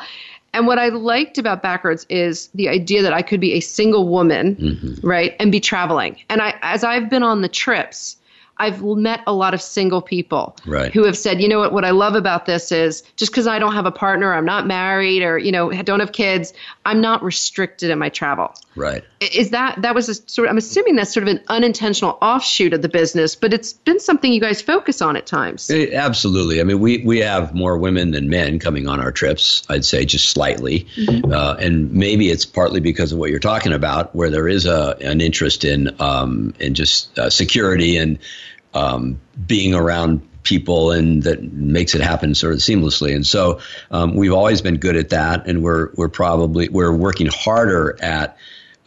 And what I liked about Backroads is the idea that I could be a single woman, mm-hmm. right, and be traveling. And I as I've been on the trips, I've met a lot of single people right. who have said, you know what, what I love about this is just because I don't have a partner, I'm not married, or you know, don't have kids, I'm not restricted in my travel. Right. Is that that was a sort? Of, I'm assuming that's sort of an unintentional offshoot of the business, but it's been something you guys focus on at times. It, absolutely. I mean, we we have more women than men coming on our trips. I'd say just slightly, mm-hmm. uh, and maybe it's partly because of what you're talking about, where there is a an interest in um, in just uh, security and um, being around people and that makes it happen sort of seamlessly. And so um, we've always been good at that, and we're we're probably we're working harder at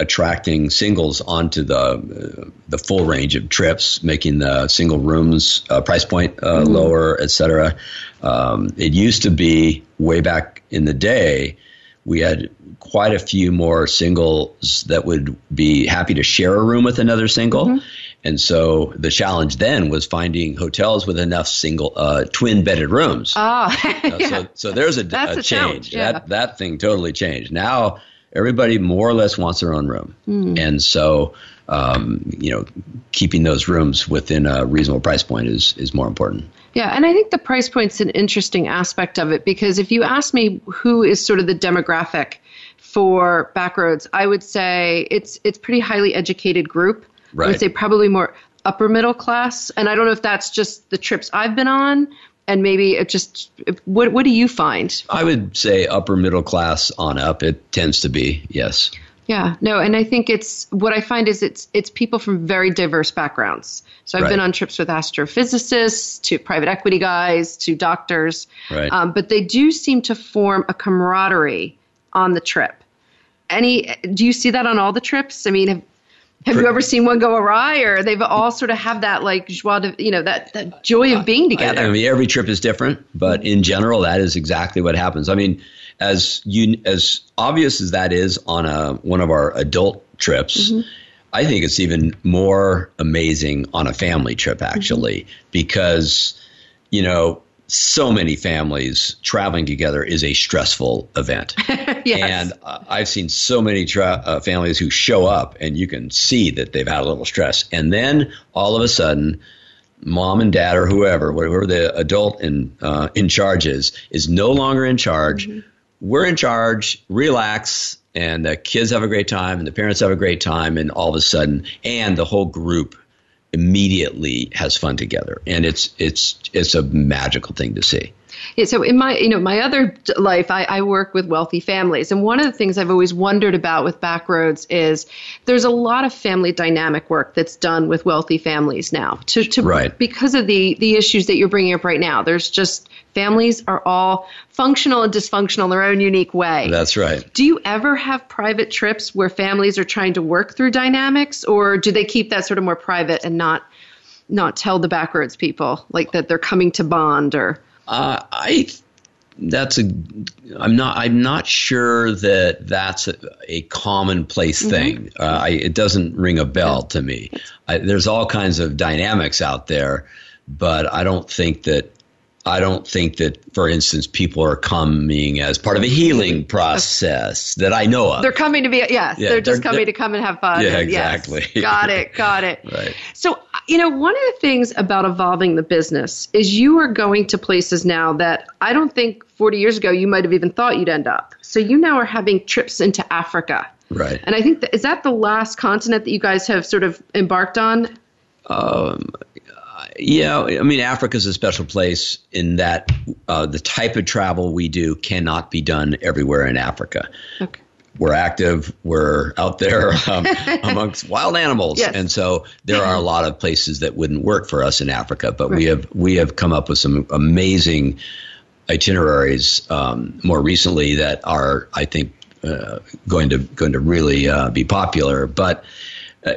attracting singles onto the uh, the full range of trips, making the single rooms uh, price point uh, mm-hmm. lower, et cetera. Um, it used to be way back in the day. We had quite a few more singles that would be happy to share a room with another single. Mm-hmm and so the challenge then was finding hotels with enough single uh, twin bedded rooms. Oh, yeah. so, so there's a, a, a change. Yeah. That that thing totally changed. Now everybody more or less wants their own room, mm. and so um, you know keeping those rooms within a reasonable price point is is more important. Yeah, and I think the price point's an interesting aspect of it because if you ask me who is sort of the demographic for Backroads, I would say it's it's pretty highly educated group. Right. I would say probably more upper middle class. And I don't know if that's just the trips I've been on, and maybe it just what what do you find? I would say upper middle class on up. It tends to be yes. Yeah, no, and I think it's what I find is it's it's people from very diverse backgrounds. So I've right. been on trips with astrophysicists to private equity guys to doctors, right. um, but they do seem to form a camaraderie on the trip. Any do you see that on all the trips? I mean, have, have you ever seen one go awry, or they've all sort of have that like joie de, you know, that, that joy of being together? I, I mean, every trip is different, but in general, that is exactly what happens. I mean, as you as obvious as that is on a one of our adult trips, mm-hmm. I think it's even more amazing on a family trip actually, mm-hmm. because you know so many families traveling together is a stressful event. yes. And uh, I've seen so many tra- uh, families who show up and you can see that they've had a little stress. And then all of a sudden, mom and dad or whoever, whatever the adult in, uh, in charge is, is no longer in charge. Mm-hmm. We're in charge, relax, and the kids have a great time and the parents have a great time. And all of a sudden, and the whole group immediately has fun together, and it's it's it's a magical thing to see. Yeah, so in my you know my other life, I, I, work with wealthy families, and one of the things I've always wondered about with Backroads is there's a lot of family dynamic work that's done with wealthy families now. To, to right. because of the the issues that you're bringing up right now, there's just families are all functional and dysfunctional in their own unique way. That's right. Do you ever have private trips where families are trying to work through dynamics, or do they keep that sort of more private and not not tell the Backroads people like that they're coming to bond or? Uh, I that's a I'm not I'm not sure that that's a, a commonplace mm-hmm. thing. Uh, I, it doesn't ring a bell to me. I, there's all kinds of dynamics out there, but I don't think that I don't think that, for instance, people are coming as part of a healing process that I know of. They're coming to be, yes, yeah, they're just they're, coming they're, to come and have fun. Yeah, exactly. Yes, got it, got it. right. So, you know, one of the things about evolving the business is you are going to places now that I don't think 40 years ago you might have even thought you'd end up. So you now are having trips into Africa. Right. And I think that, is that the last continent that you guys have sort of embarked on? Um, yeah, I mean, Africa is a special place in that uh, the type of travel we do cannot be done everywhere in Africa. Okay. We're active. We're out there um, amongst wild animals, yes. and so there are a lot of places that wouldn't work for us in Africa. But right. we have we have come up with some amazing itineraries um, more recently that are, I think, uh, going to going to really uh, be popular. But uh,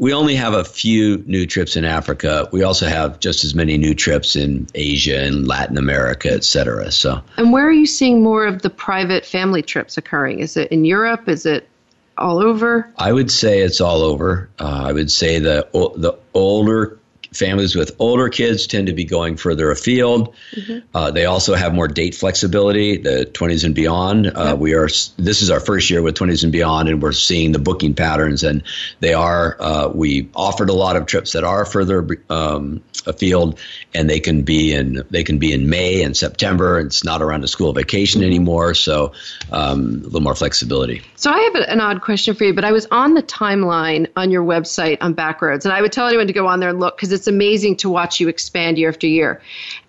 we only have a few new trips in Africa. We also have just as many new trips in Asia and Latin America, et cetera. So, and where are you seeing more of the private family trips occurring? Is it in Europe? Is it all over? I would say it's all over. Uh, I would say the the older families with older kids tend to be going further afield. Mm-hmm. Uh, they also have more date flexibility. The 20s and beyond. Uh, yep. We are. This is our first year with 20s and beyond, and we're seeing the booking patterns, and they are. Uh, we offered a lot of trips that are further um, afield, and they can be in they can be in May and September. It's not around a school vacation mm-hmm. anymore, so um, a little more flexibility. So I have an odd question for you, but I was on the timeline on your website on Backroads, and I would tell anyone to go on there and look because it's amazing to watch you expand year after year.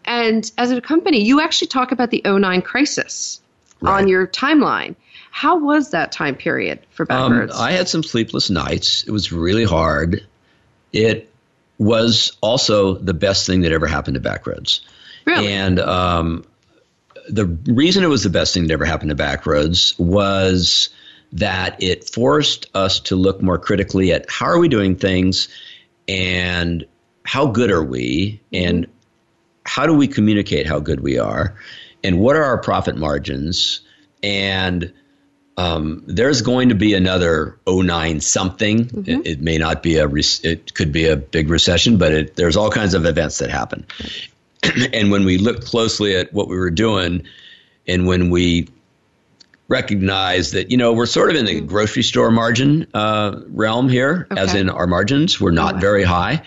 And as a company, you actually talk about the 09 crisis right. on your timeline. How was that time period for Backroads? Um, I had some sleepless nights. It was really hard. It was also the best thing that ever happened to Backroads. Really? And um, the reason it was the best thing that ever happened to Backroads was that it forced us to look more critically at how are we doing things and how good are we and how do we communicate how good we are and what are our profit margins and um, there's going to be another 09 something. Mm-hmm. It, it, may not be a, re- it could be a big recession, but it, there's all kinds of events that happen. and when we look closely at what we were doing, and when we recognize that, you know, we're sort of in the mm-hmm. grocery store margin uh, realm here, okay. as in our margins, we're not oh. very high.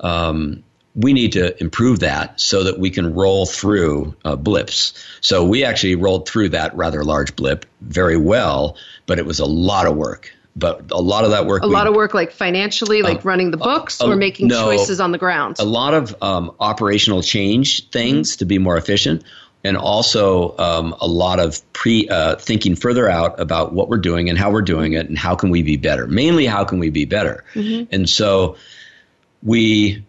Um, we need to improve that so that we can roll through uh, blips. So we actually rolled through that rather large blip very well, but it was a lot of work. But a lot of that work, a we, lot of work, like financially, like uh, running the books, uh, or making no, choices on the ground. A lot of um, operational change things mm-hmm. to be more efficient, and also um, a lot of pre uh, thinking further out about what we're doing and how we're doing it, and how can we be better. Mainly, how can we be better? Mm-hmm. And so we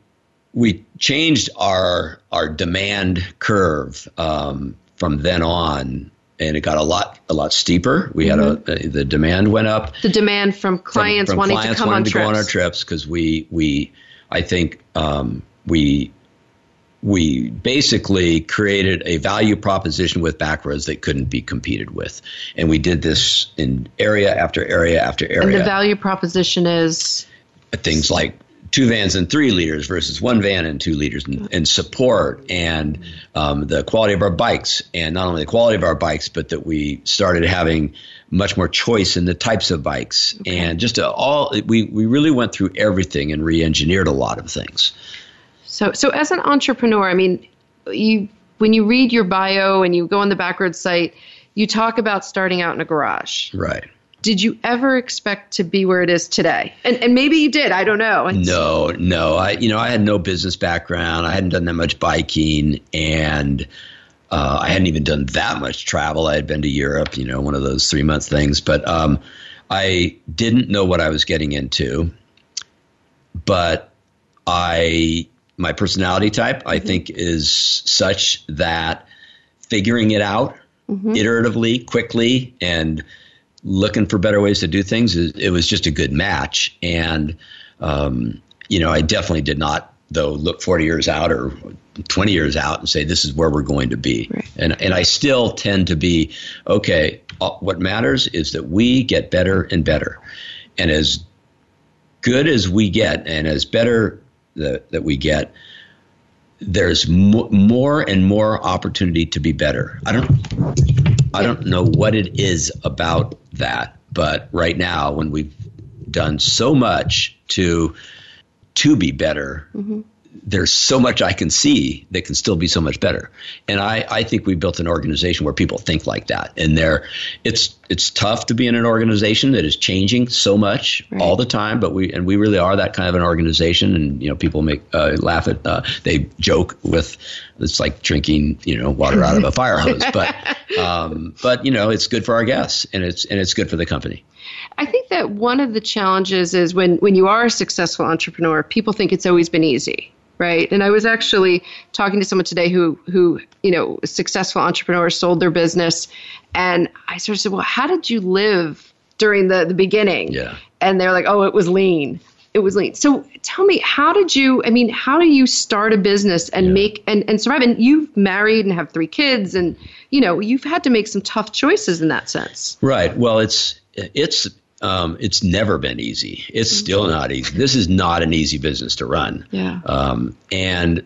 we changed our our demand curve um, from then on, and it got a lot a lot steeper. We mm-hmm. had a, mm-hmm. the demand went up. The demand from clients from, from wanting clients to come wanting on to trips. go on our trips because we we I think um, we we basically created a value proposition with Backroads that couldn't be competed with. And we did this in area after area after area. And the value proposition is? Things like two vans and three liters versus one van and two liters and, and support and um, the quality of our bikes and not only the quality of our bikes but that we started having much more choice in the types of bikes. Okay. and just all we, we really went through everything and re-engineered a lot of things. So so as an entrepreneur i mean you when you read your bio and you go on the Backroads site you talk about starting out in a garage. Right did you ever expect to be where it is today? And, and maybe you did. I don't know. It's, no, no. I you know I had no business background. I hadn't done that much biking, and uh, I hadn't even done that much travel. I had been to Europe, you know, one of those three month things. But um, I didn't know what I was getting into. But I my personality type, mm-hmm. I think, is such that figuring it out mm-hmm. iteratively, quickly, and looking for better ways to do things, it was just a good match. And, um, you know, I definitely did not, though, look 40 years out or 20 years out and say, this is where we're going to be. Right. And, and I still tend to be, okay, uh, what matters is that we get better and better. And as good as we get and as better that, that we get, there's more and more opportunity to be better. I don't I don't know what it is about that, but right now when we've done so much to to be better, mm-hmm there's so much I can see that can still be so much better. And I, I think we built an organization where people think like that. And there, it's it's tough to be in an organization that is changing so much right. all the time. But we and we really are that kind of an organization. And you know, people make uh, laugh at uh, they joke with it's like drinking you know water out of a fire hose. But um, but you know, it's good for our guests and it's and it's good for the company. I think that one of the challenges is when, when you are a successful entrepreneur, people think it's always been easy right? And I was actually talking to someone today who who you know successful entrepreneur sold their business, and I sort of said, well, how did you live during the the beginning? Yeah. And they're like, oh, it was lean. It was lean. So tell me, how did you? I mean, how do you start a business and Yeah. make and, and survive? And you've married and have three kids, and you know you've had to make some tough choices in that sense. Right. Well, it's it's um, it's never been easy. It's still not easy. This is not an easy business to run. Yeah. Um, and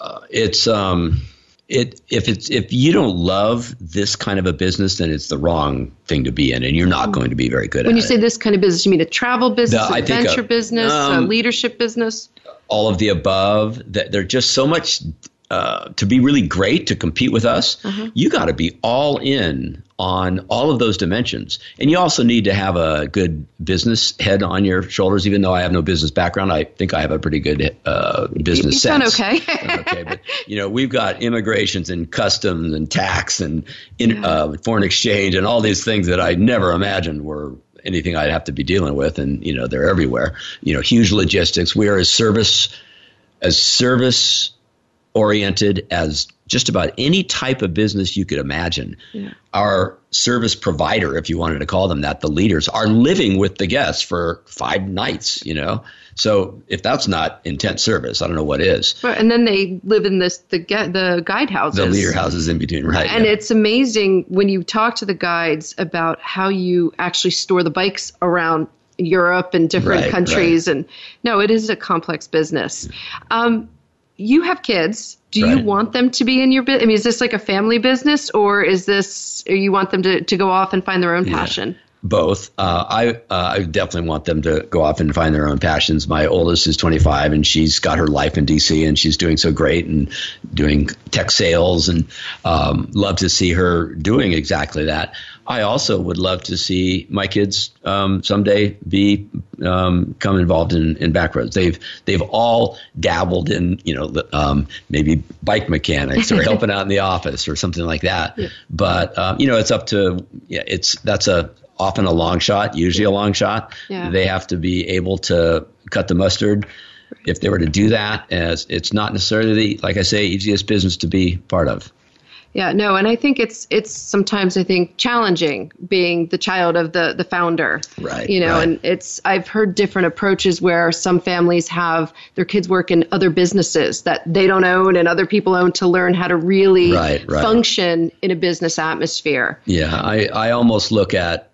uh, it's um, it if it's if you don't love this kind of a business, then it's the wrong thing to be in, and you're not going to be very good at it. When you say it. this kind of business, you mean a travel business, I think, adventure uh, business, a um, leadership business? all of the above. That there's just so much uh, to be really great to compete with us. Uh-huh. You got to be all in on all of those dimensions, and you also need to have a good business head on your shoulders. Even though I have no business background, I think I have a pretty good uh, business You sound sense. okay. okay, but you know we've got immigrations and customs and tax and in, Yeah. uh, foreign exchange and all these things that I never imagined were anything I'd have to be dealing with, and you know they're everywhere. You know, huge logistics. We are a service as service oriented as just about any type of business you could imagine. Our service provider, if you wanted to call them that, the leaders are living with the guests for five nights. You know, so if that's not intense service, I don't know what is. Right, and then they live in this the the guide houses. The leader houses in between, right? And yeah. it's amazing when you talk to the guides about how you actually store the bikes around Europe and different Right, countries. And no, it is a complex business. Um, you have kids. Do you want them to be in your business? I mean, is this like a family business or is this, or you want them to, to go off and find their own passion? both. Uh, I uh, I definitely want them to go off and find their own passions. My oldest is 25, and she's got her life in DC, and she's doing so great and doing tech sales, and um, love to see her doing exactly that. I also would love to see my kids um, someday be um, come involved in, in backroads. They've they've all dabbled in you know um, maybe bike mechanics or helping out in the office or something like that. But um, you know it's up to yeah it's that's a often a long shot, usually a long shot. Yeah. They have to be able to cut the mustard. If they were to do that, as it's not necessarily the, like I say, easiest business to be part of. Yeah, no, and I think it's it's sometimes I think challenging being the child of the the founder. Right, You know, right. and it's I've heard different approaches where some families have their kids work in other businesses that they don't own and other people own to learn how to really Right, right. function in a business atmosphere. Yeah, I, I almost look at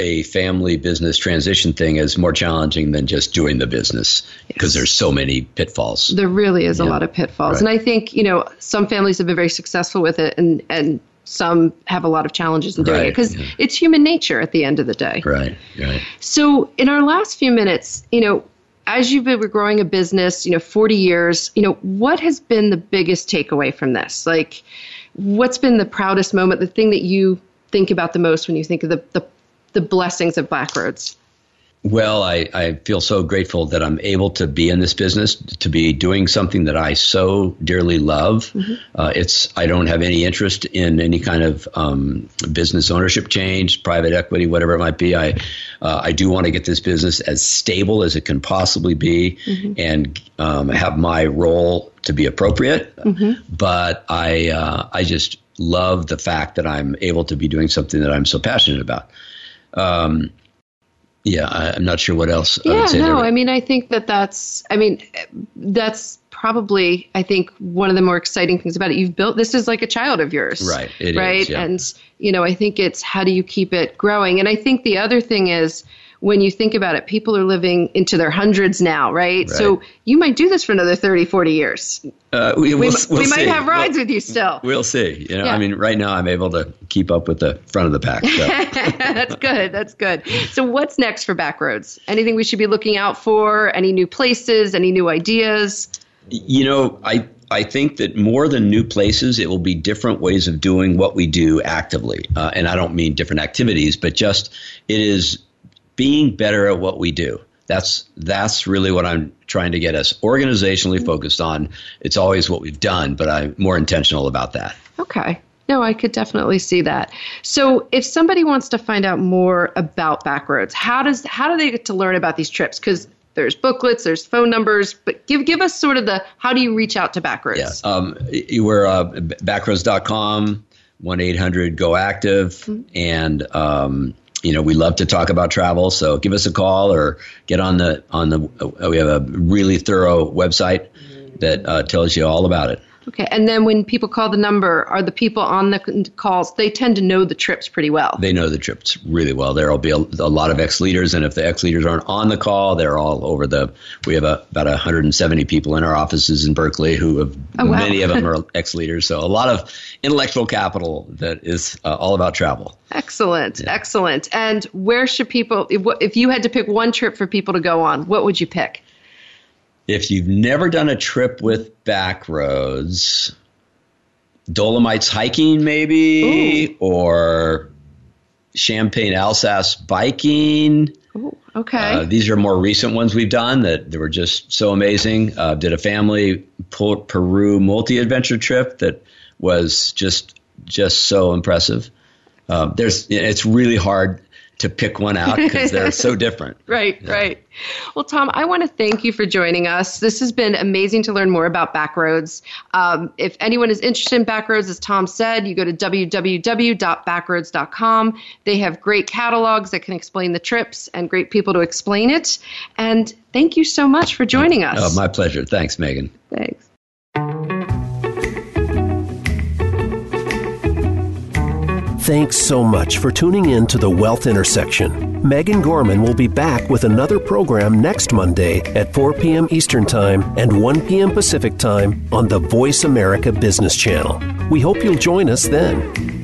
a family business transition thing as more challenging than just doing the business because there's so many pitfalls. There really is a lot of pitfalls. Right. And I think, you know, some families have been very successful with it and and some have a lot of challenges in doing it because yeah. it's human nature at the end of the day. Right, right. So, in our last few minutes, you know, as you've been growing a business, you know, 40 years, you know, what has been the biggest takeaway from this? Like, what's been the proudest moment, the thing that you think about the most when you think of the, the, the blessings of Backroads? Well, I, I feel so grateful that I'm able to be in this business, to be doing something that I so dearly love. Uh, it's I don't have any interest in any kind of um, business ownership change, private equity, whatever it might be. I uh, I do want to get this business as stable as it can possibly be, and um, have my role to be appropriate. But I uh, I just love the fact that I'm able to be doing something that I'm so passionate about. Um, yeah, I, I'm not sure what else I Yeah, would say no. I mean, I think that that's, I mean, that's probably, I think, one of the more exciting things about it. You've built, this is like a child of yours. Right, it is, right? yeah. And, you know, I think it's how do you keep it growing? And I think the other thing is, when you think about it, people are living into their hundreds now, right? So you might do this for another 30, 40 years. Uh, we We, we'll, m- we'll we might have rides We'll, with you still. we'll see. You know, Yeah. I mean, right now I'm able to keep up with the front of the pack. So. that's good. That's good. So, what's next for Backroads? Anything we should be looking out for? Any new places? Any new ideas? you know, I I think that more than new places, it will be different ways of doing what we do actively. Uh, and I don't mean different activities, but just it is being better at what we do. That's that's really what I'm trying to get us organizationally focused on. It's always what we've done, but I'm more intentional about that. Okay. No, I could definitely see that. So, if somebody wants to find out more about Backroads, how does how do they get to learn about these trips? Because there's booklets, there's phone numbers, but give give us sort of the how do you reach out to Backroads? Yeah. Um, you were uh, backroads.com, 1 800 go active, and um, you know, we love to talk about travel. So give us a call or get on the on the. Uh, we have a really thorough website that uh, tells you all about it. Okay, and then when people call the number, are the people on the calls? They tend to know the trips pretty well. They know the trips really well. There will be a, a lot of ex leaders, and if the ex leaders aren't on the call, they're all over the. We have a, about 170 people in our offices in Berkeley who have oh, wow. many of them are ex leaders. So a lot of intellectual capital that is uh, all about travel. Excellent, yeah. excellent. And where should people? If, if you had to pick one trip for people to go on, what would you pick? If you've never done a trip with backroads, Dolomites hiking maybe, Ooh. or Champagne Alsace biking. Ooh, okay. Uh, these are more recent ones we've done that, that were just so amazing. Uh, did a family Peru multi adventure trip that was just just so impressive. Uh, there's it's really hard to pick one out because they're so different. Right, yeah. right. Well, Tom, I want to thank you for joining us. This has been amazing to learn more about Backroads. Um, if anyone is interested in Backroads, as Tom said, you go to www.backroads.com. They have great catalogs that can explain the trips and great people to explain it. And thank you so much for joining us. Oh, my pleasure. Thanks, Megan. Thanks. Thanks so much for tuning in to the Wealth Intersection. Megan Gorman will be back with another program next Monday at 4 p.m. Eastern Time and 1 p.m. Pacific Time on the Voice America Business Channel. We hope you'll join us then.